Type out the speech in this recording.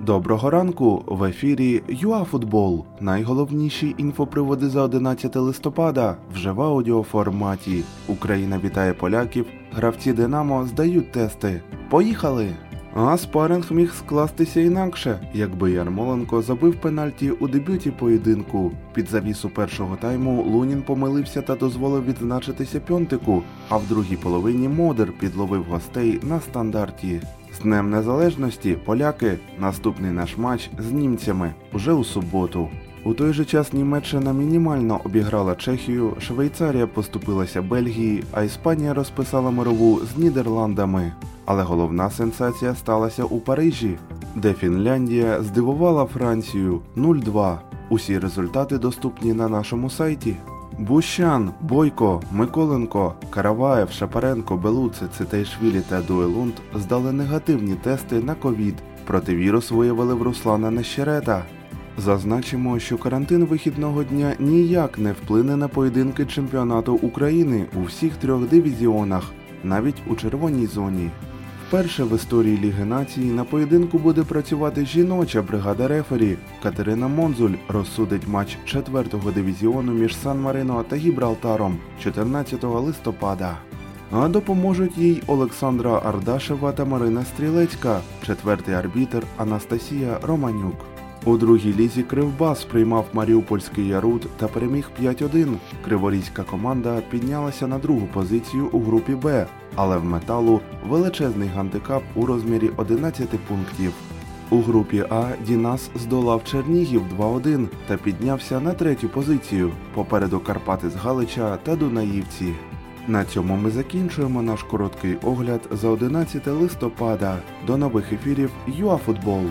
Доброго ранку в ефірі ЮАФутбол. Найголовніші інфоприводи за 11 листопада вже в аудіоформаті. Україна вітає поляків. Гравці Динамо здають тести. Поїхали! А спаринг міг скластися інакше, якби Ярмоленко забив пенальті у дебюті поєдинку. Під завісу першого тайму Лунін помилився та дозволив відзначитися пьонтику, а в другій половині Модер підловив гостей на стандарті. З Днем Незалежності поляки наступний наш матч з німцями уже у суботу. У той же час Німеччина мінімально обіграла Чехію, Швейцарія поступилася Бельгії, а Іспанія розписала мирову з Нідерландами. Але головна сенсація сталася у Парижі, де Фінляндія здивувала Францію 0-2. Усі результати доступні на нашому сайті. Бущан, Бойко, Миколенко, Караваєв, Шапаренко, Белуце, Цитейшвілі та Дуелунд здали негативні тести на ковід. Проти вірус виявили в Руслана Нещерета. Зазначимо, що карантин вихідного дня ніяк не вплине на поєдинки чемпіонату України у всіх трьох дивізіонах, навіть у червоній зоні. Вперше в історії Ліги нації на поєдинку буде працювати жіноча бригада рефері. Катерина Монзуль розсудить матч 4-го дивізіону між Сан-Марино та Гібралтаром 14 листопада. А допоможуть їй Олександра Ардашева та Марина Стрілецька, четвертий арбітер Анастасія Романюк. У другій лізі Кривбас приймав Маріупольський Ярут та переміг 5-1. Криворізька команда піднялася на другу позицію у групі Б, але в металу величезний гандикап у розмірі 11 пунктів. У групі А Дінас здолав Чернігів 2-1 та піднявся на третю позицію попереду Карпати з Галича та Дунаївці. На цьому ми закінчуємо наш короткий огляд за 11 листопада. До нових ефірів ЮАФутбол.